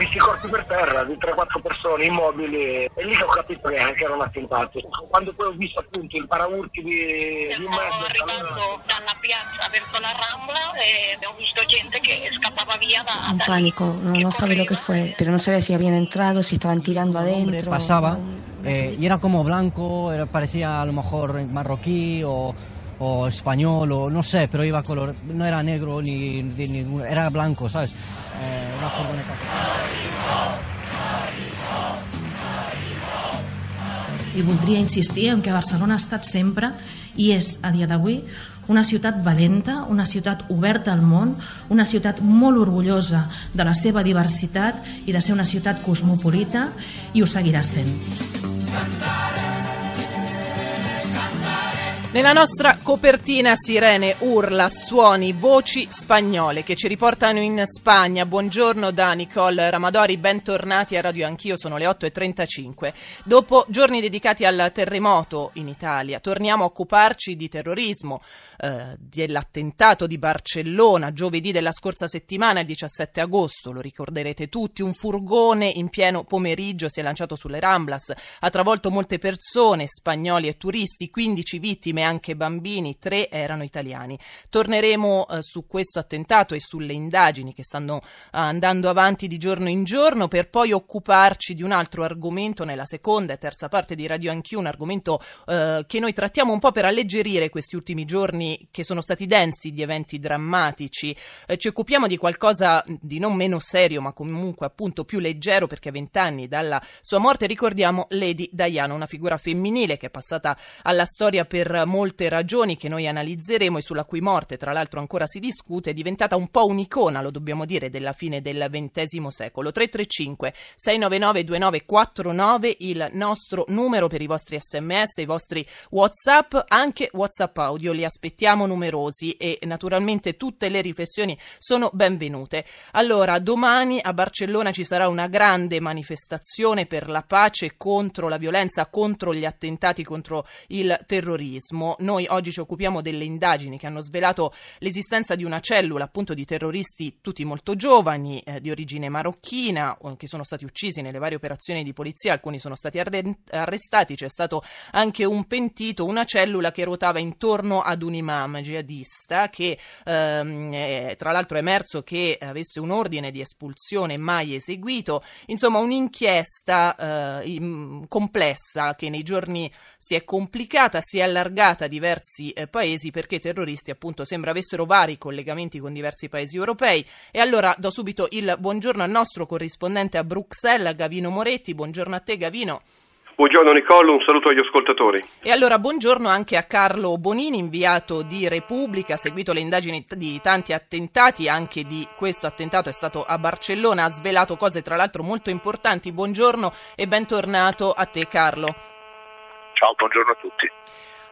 Visti i corpi per terra di 3-4 persone immobili e lì ho capito che anche erano attentati. Quando poi ho visto appunto il paraurti di, di un Stavo arrivando dalla piazza verso la Rambla e abbiamo visto gente che scappava via da... Un da pánico, no, no sabe lo que fue, pero no sabía si habían entrado, si estaban tirando adentro. pasaba eh, y era como blanco, era- parecía a lo mejor marroquí o, o español o no sé, pero iba color, no era negro ni, ni ningún- era blanco, ¿sabes? Eh, una furgoneta. I voldria insistir en que Barcelona ha estat sempre i és a dia d'avui una ciutat valenta, una ciutat oberta al món, una ciutat molt orgullosa de la seva diversitat i de ser una ciutat cosmopolita i ho seguirà sent. Nella nostra copertina sirene, urla, suoni, voci spagnole che ci riportano in Spagna. Buongiorno da Nicole Ramadori, bentornati a Radio Anch'io, sono le 8.35. Dopo giorni dedicati al terremoto in Italia, torniamo a occuparci di terrorismo, eh, dell'attentato di Barcellona, giovedì della scorsa settimana, il 17 agosto, lo ricorderete tutti, un furgone in pieno pomeriggio si è lanciato sulle Ramblas, ha travolto molte persone, spagnoli e turisti, 15 vittime, anche bambini, tre erano italiani. Torneremo eh, su questo attentato e sulle indagini che stanno eh, andando avanti di giorno in giorno per poi occuparci di un altro argomento nella seconda e terza parte di Radio Anch'io, un argomento eh, che noi trattiamo un po' per alleggerire questi ultimi giorni che sono stati densi di eventi drammatici. Eh, ci occupiamo di qualcosa di non meno serio, ma comunque appunto più leggero perché a vent'anni dalla sua morte ricordiamo Lady Diana, una figura femminile che è passata alla storia per molte ragioni che noi analizzeremo e sulla cui morte tra l'altro ancora si discute, è diventata un po' un'icona, lo dobbiamo dire, della fine del XX secolo. 335 699 2949 il nostro numero per i vostri sms, i vostri whatsapp, anche whatsapp audio, li aspettiamo numerosi e naturalmente tutte le riflessioni sono benvenute. Allora, domani a Barcellona ci sarà una grande manifestazione per la pace contro la violenza, contro gli attentati, contro il terrorismo. Noi oggi ci occupiamo delle indagini che hanno svelato l'esistenza di una cellula appunto di terroristi tutti molto giovani, eh, di origine marocchina, che sono stati uccisi nelle varie operazioni di polizia, alcuni sono stati arre- arrestati, c'è stato anche un pentito, una cellula che ruotava intorno ad un imam jihadista che ehm, eh, tra l'altro è emerso che avesse un ordine di espulsione mai eseguito, insomma un'inchiesta eh, complessa che nei giorni si è complicata, si è allargata a diversi eh, paesi perché i terroristi appunto sembra avessero vari collegamenti con diversi paesi europei e allora do subito il buongiorno al nostro corrispondente a Bruxelles, Gavino Moretti, buongiorno a te Gavino. Buongiorno Nicolo, un saluto agli ascoltatori. E allora buongiorno anche a Carlo Bonini, inviato di Repubblica, ha seguito le indagini di tanti attentati, anche di questo attentato è stato a Barcellona, ha svelato cose tra l'altro molto importanti. Buongiorno e bentornato a te Carlo. Ciao, buongiorno a tutti.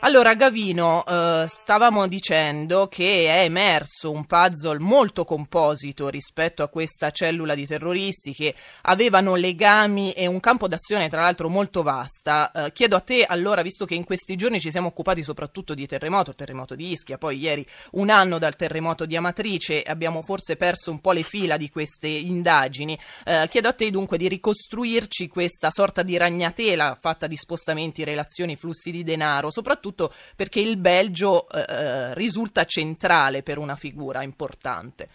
Allora, Gavino, eh, stavamo dicendo che è emerso un puzzle molto composito rispetto a questa cellula di terroristi che avevano legami e un campo d'azione, tra l'altro, molto vasta. Eh, chiedo a te, allora, visto che in questi giorni ci siamo occupati soprattutto di terremoto, il terremoto di Ischia, poi ieri un anno dal terremoto di Amatrice, abbiamo forse perso un po' le fila di queste indagini. Eh, chiedo a te dunque di ricostruirci questa sorta di ragnatela fatta di spostamenti, relazioni, flussi di denaro, soprattutto perché il Belgio eh, eh, risulta centrale per una figura importante.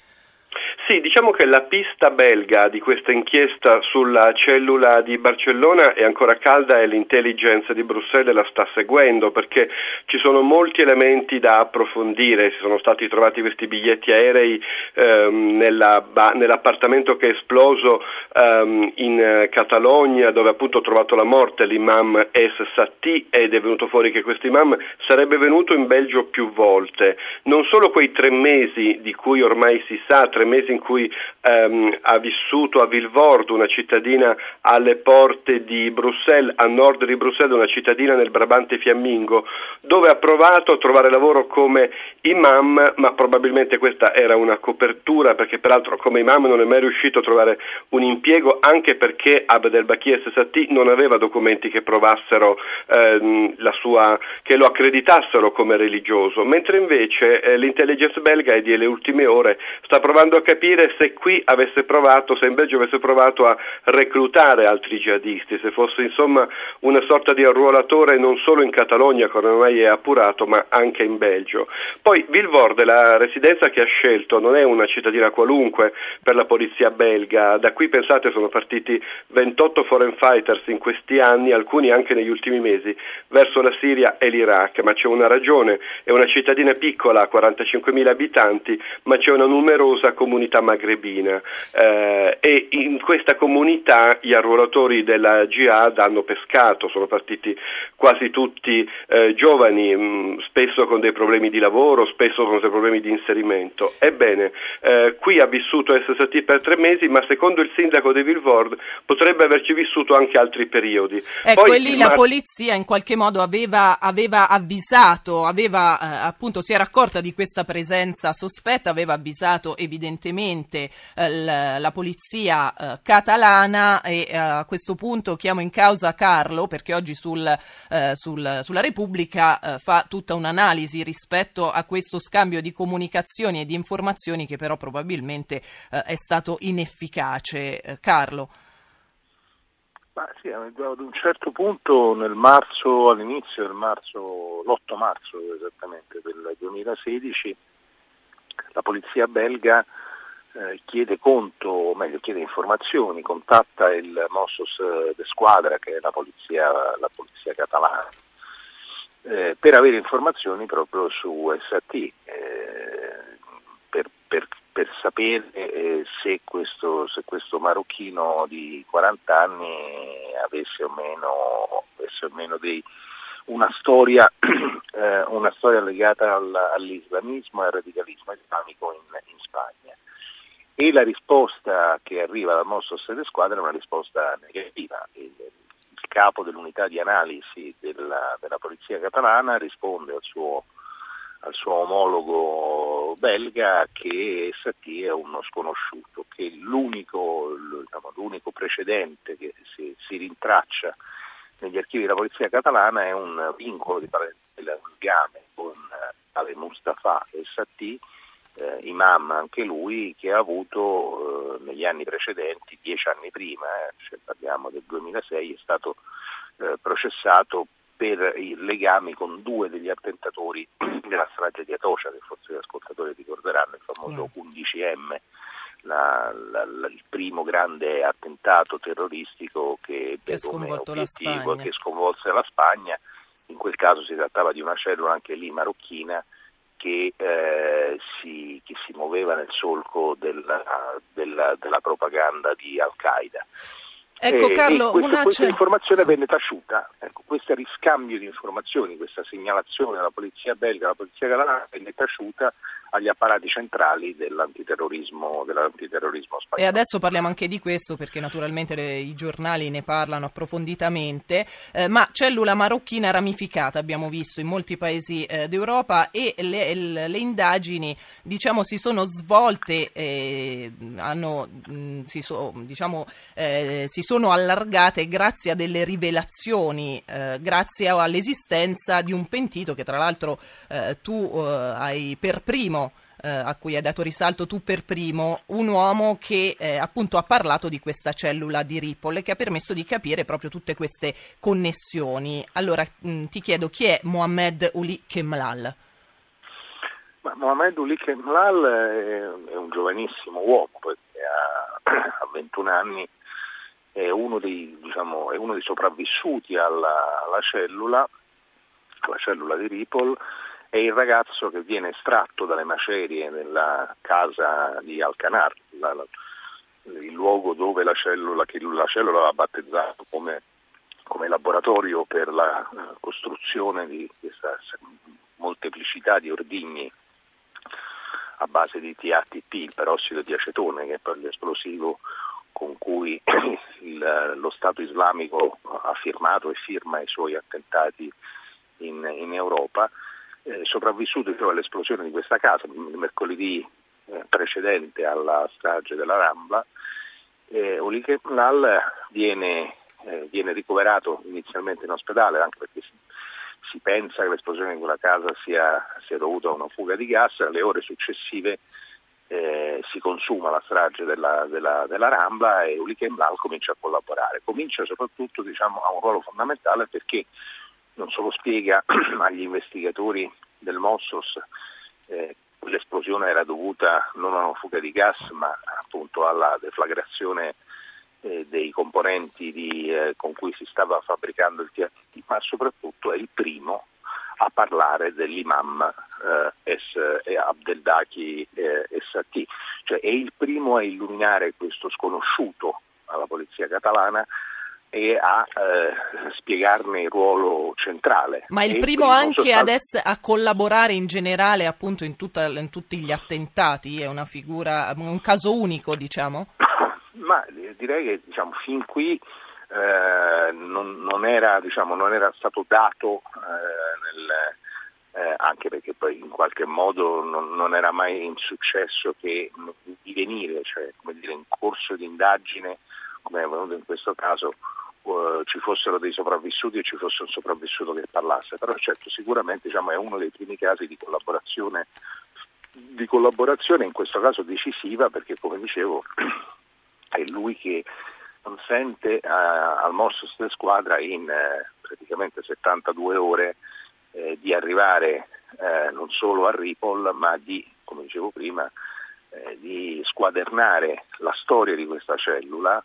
Sì, diciamo che la pista belga di questa inchiesta sulla cellula di Barcellona è ancora calda e l'intelligence di Bruxelles la sta seguendo perché ci sono molti elementi da approfondire, si sono stati trovati questi biglietti aerei ehm, nella nell'appartamento che è esploso ehm, in eh, Catalogna dove appunto ha trovato la morte l'imam Es Satti ed è venuto fuori che questo imam sarebbe venuto in Belgio più volte, non solo quei tre mesi di cui ormai si sa, tre mesi in cui ehm, ha vissuto a Vilvoorde, una cittadina alle porte di Bruxelles, a nord di Bruxelles, una cittadina nel Brabante fiammingo, dove ha provato a trovare lavoro come imam, ma probabilmente questa era una copertura perché peraltro come imam non è mai riuscito a trovare un impiego anche perché Abd el-Bakir Sessati non aveva documenti che provassero ehm, la sua, che lo accreditassero come religioso, mentre invece eh, l'intelligence belga e delle ultime ore sta provando a capire se qui avesse provato, se in Belgio avesse provato a reclutare altri jihadisti, se fosse insomma una sorta di arruolatore non solo in Catalogna, che ormai è appurato, ma anche in Belgio. Poi Vilvoorde, la residenza che ha scelto, non è una cittadina qualunque per la polizia belga, da qui pensate sono partiti 28 foreign fighters in questi anni, alcuni anche negli ultimi mesi, verso la Siria e l'Iraq, ma c'è una ragione, è una cittadina piccola, 45.000 abitanti, ma c'è una numerosa comunità magrebina eh, e in questa comunità gli arruolatori della jihad hanno pescato, sono partiti quasi tutti eh, giovani, mh, mm, spesso con dei problemi di lavoro, spesso con dei problemi di inserimento. Ebbene, eh, qui ha vissuto SST per tre mesi, ma secondo il sindaco di Vilvoorde potrebbe averci vissuto anche altri periodi. Ecco, Poi, lì la polizia in qualche modo aveva, aveva avvisato, aveva, eh, appunto, si era accorta di questa presenza sospetta, aveva avvisato evidentemente eh, la, la, polizia eh, catalana e eh, a questo punto chiamo in causa Carlo perché oggi sul, sul, sulla Repubblica fa tutta un'analisi rispetto a questo scambio di comunicazioni e di informazioni che però probabilmente è stato inefficace. Carlo. Ma sì, ad un certo punto nel marzo, all'inizio del marzo, l'8 marzo esattamente del 2016, la polizia belga eh, chiede conto, o meglio chiede informazioni, contatta il Mossos de Squadra, che è la polizia, la polizia catalana, eh, per avere informazioni proprio su SAT, eh, per, per per sapere eh, se, questo, se, questo, marocchino di 40 anni avesse o meno, avesse o meno dei, una, storia, eh, una, storia, legata al, all'islamismo e al radicalismo islamico in, in, Spagna. E la risposta che arriva dal nostro sede squadra è una risposta negativa. Il, il capo dell'unità di analisi della, della polizia catalana risponde al suo al suo omologo belga che Satie è uno sconosciuto, che l'unico, diciamo, l'unico precedente che si, si, rintraccia negli archivi della polizia catalana è un vincolo di legame con eh, Ale Mustafa e Satie, eh, imam anche lui, che ha avuto eh, negli anni precedenti, dieci anni prima, cioè parliamo del 2006, è stato eh, processato per i legami con due degli attentatori della strage di Atocha, che forse gli ascoltatori ricorderanno, il famoso 11M, la, la, la, il primo grande attentato terroristico che come obiettivo che sconvolse la Spagna. In quel caso si trattava di una cellula anche lì marocchina che, eh, si, che si, muoveva nel solco della, della, della propaganda di Al-Qaeda. Ecco Carlo, questo, una... questa informazione venne taciuta, ecco, questo riscambio di informazioni, questa segnalazione della polizia belga, alla polizia catalana venne taciuta agli apparati centrali dell'antiterrorismo, dell'antiterrorismo spagnolo. E adesso parliamo anche di questo perché naturalmente le, i giornali ne parlano approfonditamente, eh, ma cellula marocchina ramificata abbiamo visto in molti paesi eh, d'Europa e le, le, le, indagini diciamo si sono svolte, eh, hanno, mh, si, so, diciamo, eh, si, sono allargate grazie a delle rivelazioni, eh, grazie all'esistenza di un pentito che tra l'altro eh, tu hai per primo eh, a cui hai dato risalto tu per primo, un uomo che eh, appunto ha parlato di questa cellula di Ripoll e che ha permesso di capire proprio tutte queste connessioni. Allora mh, mm, ti chiedo chi è Mohamed Uli Kemlal? Ma Mohamed Uli Kemlal è, è un giovanissimo uomo, perché ha, ha 21 anni, è uno dei, diciamo, è uno dei sopravvissuti alla, alla cellula, alla cellula di Ripoll è il ragazzo che viene estratto dalle macerie nella casa di Alcanar, la, la, il luogo dove la cellula, che la cellula aveva battezzato come, come laboratorio per la costruzione di questa molteplicità di ordigni a base di TATP, il perossido di acetone, che è poi l'esplosivo con cui il, lo Stato islamico ha firmato e firma i suoi attentati in, in Europa, eh, sopravvissuto cioè, all'esplosione di questa casa mercoledì eh, precedente alla strage della Rambla, eh, Ulrike Lal viene, eh, viene, ricoverato inizialmente in ospedale anche perché si, si pensa che l'esplosione di quella casa sia, sia, dovuta a una fuga di gas, alle ore successive eh, si consuma la strage della, della, della Rambla e Ulrike Lal comincia a collaborare. Comincia soprattutto diciamo, a un ruolo fondamentale perché non solo spiega agli investigatori del Mossos eh, l'esplosione era dovuta non a una fuga di gas ma appunto alla deflagrazione eh, dei componenti di, eh, con cui si stava fabbricando il TNT, ma soprattutto è il primo a parlare dell'imam eh, es, Abdeldaki eh, Essati, cioè è il primo a illuminare questo sconosciuto alla polizia catalana e a eh, spiegarne il ruolo centrale. Ma il primo, anche soltanto... adesso a collaborare in generale appunto in, tutta, in, tutti gli attentati, è una figura, un caso unico diciamo? Ma direi che diciamo, fin qui eh, non, non, era, diciamo, non, era, stato dato eh, nel, eh, anche perché poi in qualche modo non, non era mai in successo che di venire, cioè come dire, in corso di indagine, come è avvenuto in questo caso, uh, ci fossero dei sopravvissuti e ci fosse un sopravvissuto che parlasse, però certo sicuramente diciamo, è uno dei primi casi di collaborazione, di collaborazione, in questo caso decisiva perché come dicevo è lui che consente uh, al Mossos de Squadra in uh, praticamente 72 ore eh, di arrivare eh, non solo a Ripoll ma di, come dicevo prima, eh, di squadernare la storia di questa cellula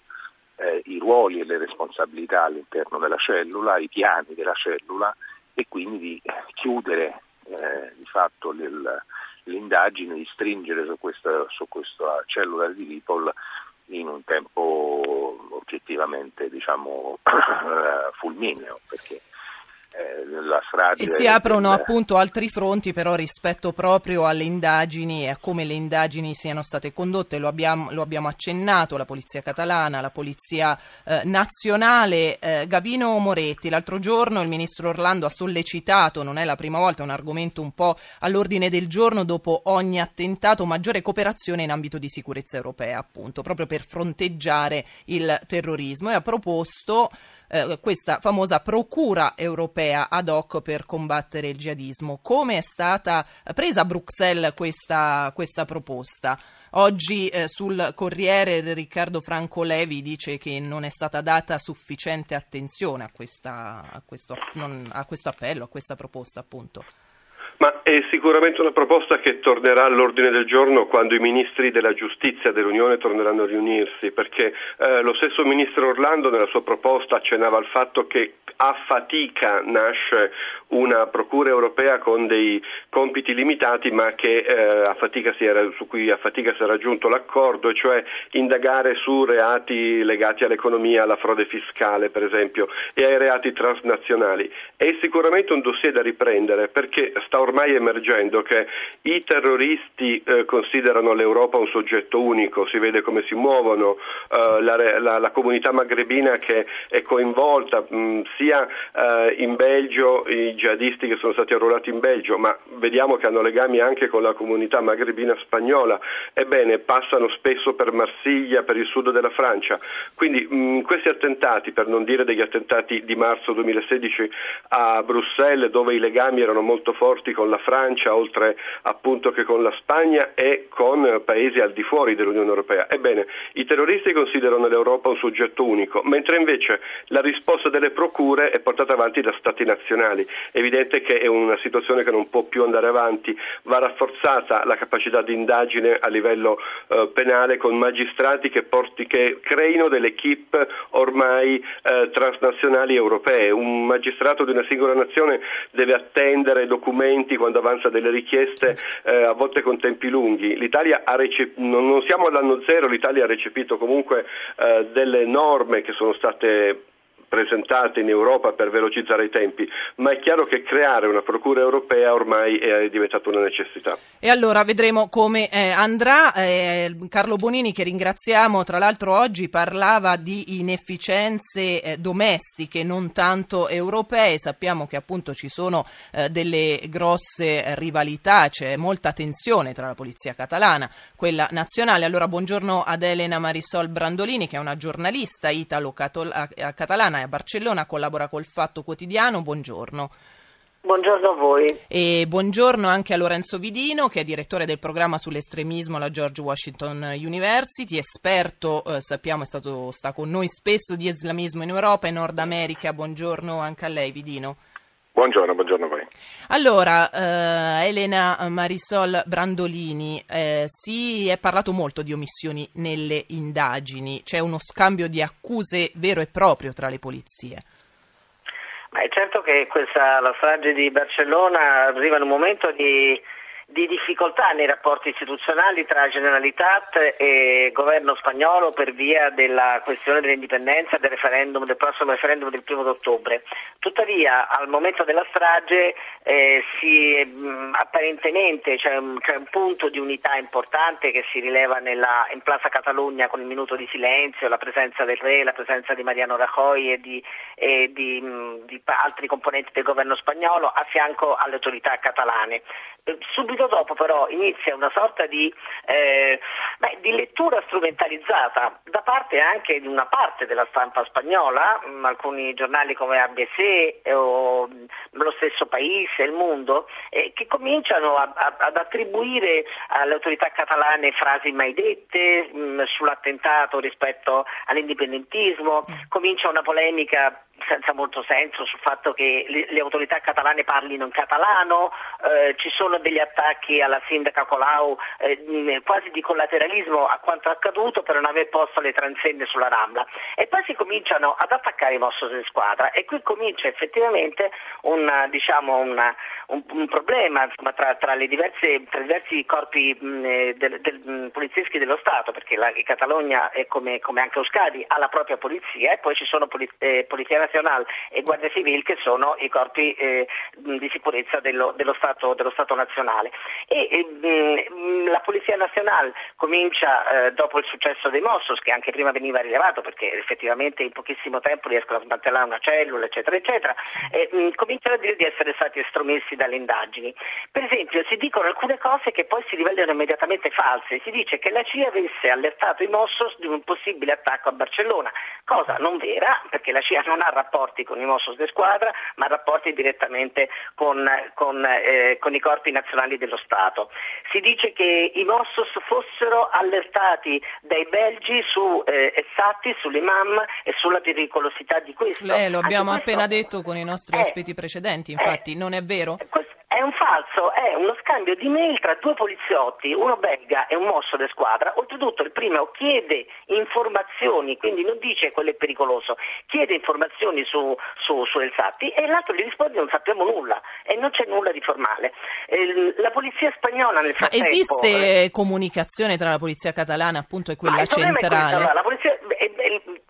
eh, i ruoli e le responsabilità all'interno della cellula, i piani della cellula e quindi di chiudere eh, di fatto l'il, l'indagine, di stringere su questa, su questa cellula di Lipol in un tempo oggettivamente diciamo, fulmineo perché la strage. E si aprono del... appunto altri fronti però rispetto proprio alle indagini e a come le indagini siano state condotte, lo abbiamo, lo abbiamo accennato, la Polizia Catalana, la Polizia eh, Nazionale. Eh, Gavino Moretti, l'altro giorno il Ministro Orlando ha sollecitato, non è la prima volta, è un argomento un po' all'ordine del giorno dopo ogni attentato, maggiore cooperazione in ambito di sicurezza europea appunto, proprio per fronteggiare il terrorismo e ha proposto eh, questa famosa procura europea ad hoc per combattere il jihadismo. Come è stata presa a Bruxelles questa, questa proposta? Oggi eh, sul Corriere Riccardo Franco Levi dice che non è stata data sufficiente attenzione a, questa, a, questo, non, a questo appello, a questa proposta appunto. Ma è sicuramente una proposta che tornerà all'ordine del giorno quando i ministri della giustizia dell'Unione torneranno a riunirsi, perché eh, lo stesso ministro Orlando nella sua proposta accennava al fatto che a fatica nasce una procura europea con dei compiti limitati ma che, eh, era, su cui a fatica si è raggiunto l'accordo, cioè indagare su reati legati all'economia, alla frode fiscale per esempio e ai reati transnazionali. È sicuramente un dossier da riprendere perché sta ormai emergendo che i terroristi eh, considerano l'Europa un soggetto unico, si vede come si muovono, eh, la, la, la, comunità magrebina che è coinvolta mh, sia eh, in Belgio i jihadisti che sono stati arruolati in Belgio, ma vediamo che hanno legami anche con la comunità magrebina spagnola, ebbene passano spesso per Marsiglia, per il sud della Francia. Quindi mh, questi attentati, per non dire degli attentati di marzo 2016 a Bruxelles, dove i legami erano molto forti con la Francia, oltre appunto che con la Spagna e con paesi al di fuori dell'Unione Europea. Ebbene, i terroristi considerano l'Europa un soggetto unico, mentre invece la risposta delle procure è portata avanti da stati nazionali. È evidente che è una situazione che non può più andare avanti, va rafforzata la capacità di indagine a livello eh, penale con magistrati che, porti, che creino delle equip ormai eh, transnazionali europee. Un magistrato di una singola nazione deve attendere documenti documenti, quando avanza delle richieste, eh, a volte con tempi lunghi. L'Italia ha recep- non, non siamo all'anno zero, l'Italia ha recepito comunque eh, delle norme che sono state presentate in Europa per velocizzare i tempi, ma è chiaro che creare una procura europea ormai è diventata una necessità. E allora vedremo come eh, andrà. Eh, Carlo Bonini, che ringraziamo, tra l'altro oggi parlava di inefficienze eh, domestiche, non tanto europee. Sappiamo che appunto ci sono eh, delle grosse rivalità, c'è molta tensione tra la polizia catalana, quella nazionale. Allora buongiorno ad Elena Marisol Brandolini, che è una giornalista italo-catalana e a Barcellona, collabora col Fatto Quotidiano. Buongiorno. Buongiorno a voi. E buongiorno anche a Lorenzo Vidino, che è direttore del programma sull'estremismo alla George Washington University, esperto, eh, sappiamo, è stato, sta con noi spesso di islamismo in Europa e Nord America. Buongiorno anche a lei, Vidino. Buongiorno, buongiorno. Allora, eh, Elena Marisol Brandolini, eh, si è parlato molto di omissioni nelle indagini, c'è uno scambio di accuse vero e proprio tra le polizie. Ma è certo che questa, la strage di Barcellona arriva in un momento di di difficoltà nei rapporti istituzionali tra Generalitat e governo spagnolo per via della questione dell'indipendenza del, del prossimo referendum del primo d'ottobre. Tuttavia al momento della strage eh, si, mh, apparentemente c'è un, c'è un, punto di unità importante che si rileva nella, in Plaza Catalogna con il minuto di silenzio, la presenza del re, la presenza di Mariano Rajoy e di, e di, mh, di altri componenti del governo spagnolo a fianco alle autorità catalane. Eh, subito dopo però inizia una sorta di, eh, beh, di, lettura strumentalizzata da parte anche di una parte della stampa spagnola, mh, mm, alcuni giornali come ABC o mh, lo stesso Paese, Il Mondo, eh, che cominciano a, a, ad attribuire alle autorità catalane frasi mai dette mh, mm, sull'attentato rispetto all'indipendentismo, mm. comincia una polemica senza molto senso sul fatto che le, le autorità catalane parlino in catalano, eh, ci sono degli attacchi alla sindaca Colau eh, quasi di collateralismo a quanto accaduto per non aver posto le transenne sulla Rambla. E poi si cominciano ad attaccare i Mossos in squadra e qui comincia effettivamente una, diciamo, una, un, un, problema insomma, tra, tra, diverse, tra, i diversi corpi mh, del, del, polizieschi dello Stato perché la Catalogna è come, come, anche Euskadi ha la propria polizia e poi ci sono poli, eh, polizia Nazionale e Guardia Civile che sono i corpi eh, di sicurezza dello, dello, Stato, dello Stato, nazionale. E, eh, la Polizia Nazionale comincia, eh, dopo il successo dei Mossos, che anche prima veniva rilevato perché effettivamente in pochissimo tempo riescono a smantellare una cellula, eccetera, eccetera, e, mh, cominciano a dire di essere stati estromessi dalle indagini. Per esempio si dicono alcune cose che poi si rivelano immediatamente false. Si dice che la CIA avesse allertato i Mossos di un possibile attacco a Barcellona, cosa non vera perché la CIA non ha rapporti con i Mossos de Squadra, ma rapporti direttamente con, con, eh, con i corpi nazionali dello Stato. Si dice che i Mossos fossero allertati dai belgi su eh, Essati, sull'imam e sulla pericolosità di questo. Eh, lo abbiamo questo, appena detto con i nostri eh, ospiti precedenti, infatti, non è vero? Questo, è un falso, è uno scambio di mail tra due poliziotti, uno belga e un mosso di squadra. Oltretutto il primo chiede informazioni, quindi non dice quello è pericoloso, chiede informazioni su, su, su Elsatti e l'altro gli risponde non sappiamo nulla e non c'è nulla di formale. Eh, la polizia spagnola nel frattempo... Ma esiste eh, comunicazione tra la polizia catalana appunto e quella centrale? Questo, la polizia,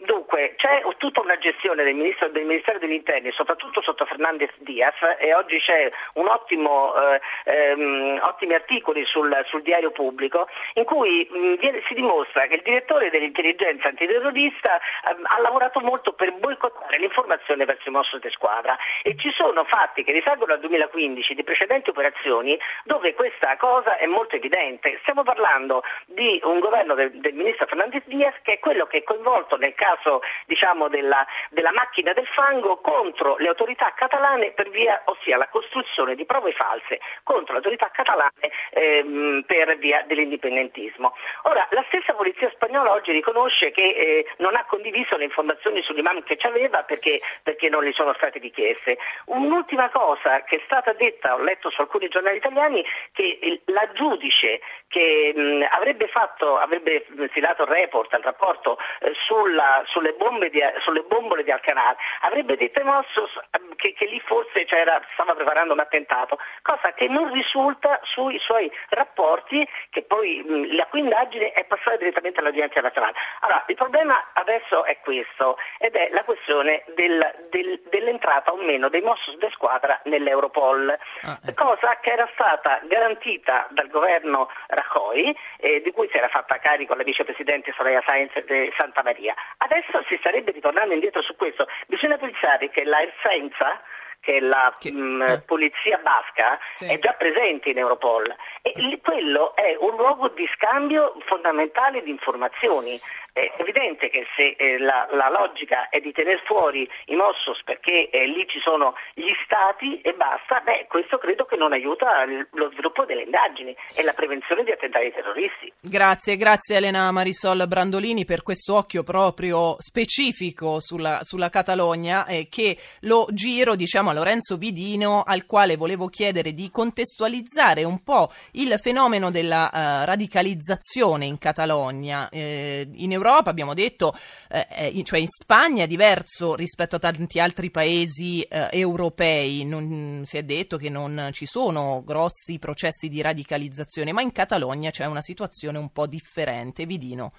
Dunque, c'è tutta una gestione del, ministro, del Ministero degli Interni, soprattutto sotto Fernandez Diaz, e oggi c'è un ottimo, eh, ehm, ottimi articoli sul, sul, diario pubblico in cui mh, viene, si dimostra che il direttore dell'intelligenza antiterrorista eh, ha lavorato molto per boicottare l'informazione verso i Mossos di squadra e ci sono fatti che risalgono al 2015 di precedenti operazioni dove questa cosa è molto evidente. Stiamo parlando di un governo del, del ministro Fernandez Diaz che è quello che è coinvolto nel caso diciamo, della, della, macchina del fango contro le autorità catalane per via, ossia la costruzione di prove false contro le autorità catalane ehm, per via dell'indipendentismo. Ora, la stessa polizia spagnola oggi riconosce che eh, non ha condiviso le informazioni sull'imam che ci aveva perché, perché non gli sono state richieste. Un'ultima cosa che è stata detta, ho letto su alcuni giornali italiani, che il, la giudice che mh, avrebbe fatto, avrebbe stilato il report, il rapporto eh, sulla sulle bombe di, sulle bombole di Alcanal, avrebbe detto ai Mossos ehm, che, che lì forse stava preparando un attentato, cosa che non risulta sui suoi rapporti, che poi mh, la cui indagine è passata direttamente all'Audienza nazionale. Allora, il problema adesso è questo, ed è la questione del, del, dell'entrata o meno dei Mossos de squadra nell'Europol, ah, ecco. cosa che era stata garantita dal governo Rajoy, eh, di cui si era fatta carico la vicepresidente Soraya Sainz di Santa Maria. Adesso si starebbe ritornando indietro su questo. Bisogna pensare che la Ersenza che la che, mh, mm, eh. polizia basca sì. è già presente in Europol e quello è un luogo di scambio fondamentale di informazioni è evidente che se eh, la, la, logica è di tenere fuori i Mossos perché eh, lì ci sono gli stati e basta, beh, questo credo che non aiuta lo sviluppo delle indagini e la prevenzione di attentati terroristi. Grazie, grazie Elena Marisol Brandolini per questo occhio proprio specifico sulla, sulla Catalogna eh, che lo giro diciamo a Lorenzo Vidino al quale volevo chiedere di contestualizzare un po' il fenomeno della uh, radicalizzazione in Catalogna. Eh, in Europa, abbiamo detto, eh, eh cioè in Spagna è diverso rispetto a tanti altri paesi eh, europei, non, si è detto che non ci sono grossi processi di radicalizzazione, ma in Catalogna c'è una situazione un po' differente. Vidino.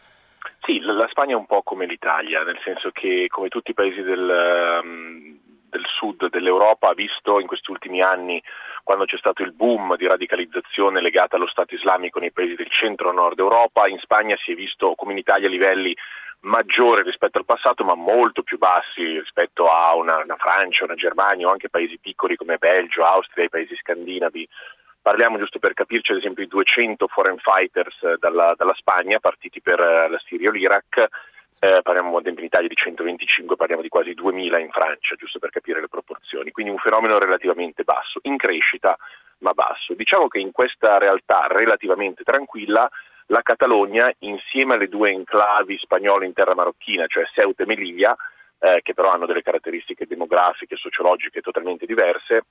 Sì, la Spagna è un po' come l'Italia, nel senso che come tutti i paesi del, um, del sud dell'Europa ha visto in questi ultimi anni quando c'è stato il boom di radicalizzazione legata allo Stato islamico nei paesi del centro-nord Europa, in Spagna si è visto come in Italia livelli maggiori rispetto al passato ma molto più bassi rispetto a una, una Francia, una Germania o anche paesi piccoli come Belgio, Austria, i paesi scandinavi. Parliamo giusto per capirci ad esempio di 200 foreign fighters dalla, dalla Spagna partiti per la Siria o l'Iraq eh, parliamo in Italia di 125, parliamo di quasi 2000 in Francia, giusto per capire le proporzioni, quindi un fenomeno relativamente basso, in crescita ma basso. Diciamo che in questa realtà relativamente tranquilla la Catalogna, insieme alle due enclavi spagnole in terra marocchina, cioè Ceuta e Melilla, eh, che però hanno delle caratteristiche demografiche e sociologiche totalmente diverse,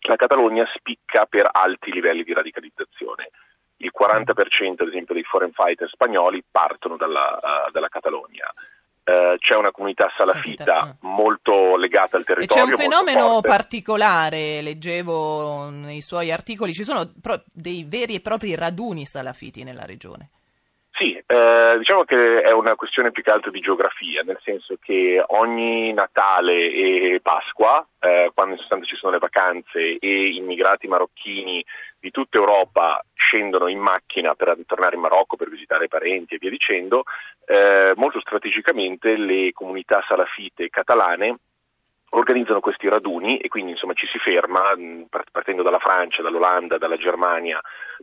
la Catalogna spicca per alti livelli di radicalizzazione il 40% ad esempio dei foreign fighter spagnoli partono dalla, uh, dalla Catalogna. Uh, c'è una comunità salafita uh. molto legata al territorio. E c'è un fenomeno particolare, leggevo nei suoi articoli, ci sono pro- dei veri e propri raduni salafiti nella regione. Eh, diciamo che è una questione più che altro di geografia, nel senso che ogni Natale e Pasqua, eh, quando in sostanza ci sono le vacanze e immigrati marocchini di tutta Europa scendono in macchina per tornare in Marocco per visitare i parenti e via dicendo, eh, molto strategicamente le comunità salafite catalane organizzano questi raduni e quindi insomma ci si ferma partendo dalla Francia, dall'Olanda, dalla Germania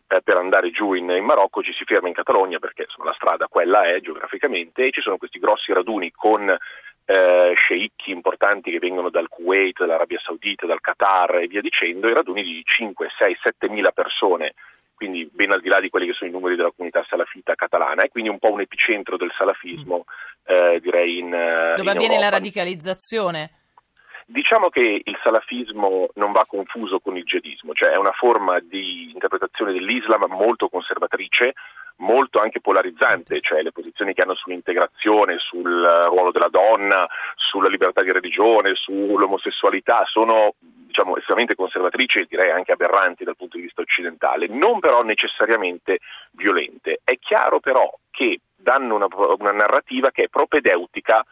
eh, per andare giù in, in, Marocco, ci si ferma in Catalogna perché insomma, la strada quella è geograficamente e ci sono questi grossi raduni con eh, sceicchi importanti che vengono dal Kuwait, dall'Arabia Saudita, dal Qatar e via dicendo, i raduni di 5, 6, 7 mila persone quindi ben al di là di quelli che sono i numeri della comunità salafita catalana, e quindi un po' un epicentro del salafismo, eh, direi in Dove in avviene Europa. la radicalizzazione? Diciamo che il salafismo non va confuso con il jihadismo, cioè è una forma di interpretazione dell'Islam molto conservatrice, molto anche polarizzante, cioè le posizioni che hanno sull'integrazione, sul ruolo della donna, sulla libertà di religione, sull'omosessualità sono diciamo, estremamente conservatrici e direi anche aberranti dal punto di vista occidentale, non però necessariamente violente. È chiaro però che danno una, una narrativa che è propedeutica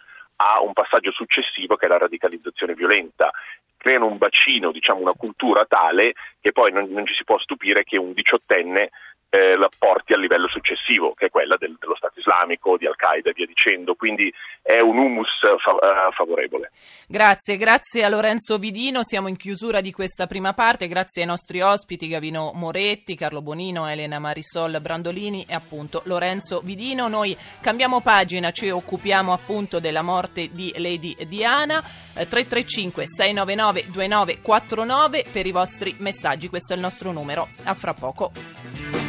a un passaggio successivo che è la radicalizzazione violenta. Creano un bacino, diciamo una cultura tale che poi non, non ci si può stupire che un diciottenne eh, la porti al livello successivo, che è quella del, dello Stato islamico, di Al-Qaeda e via dicendo. Quindi è un humus fa- uh, favorevole. Grazie, grazie a Lorenzo Vidino. Siamo in chiusura di questa prima parte. Grazie ai nostri ospiti Gavino Moretti, Carlo Bonino, Elena Marisol Brandolini e appunto Lorenzo Vidino. Noi cambiamo pagina, ci occupiamo appunto della morte di Lady Diana. Eh, 335 699 2949 per i vostri messaggi. Questo è il nostro numero. A fra poco.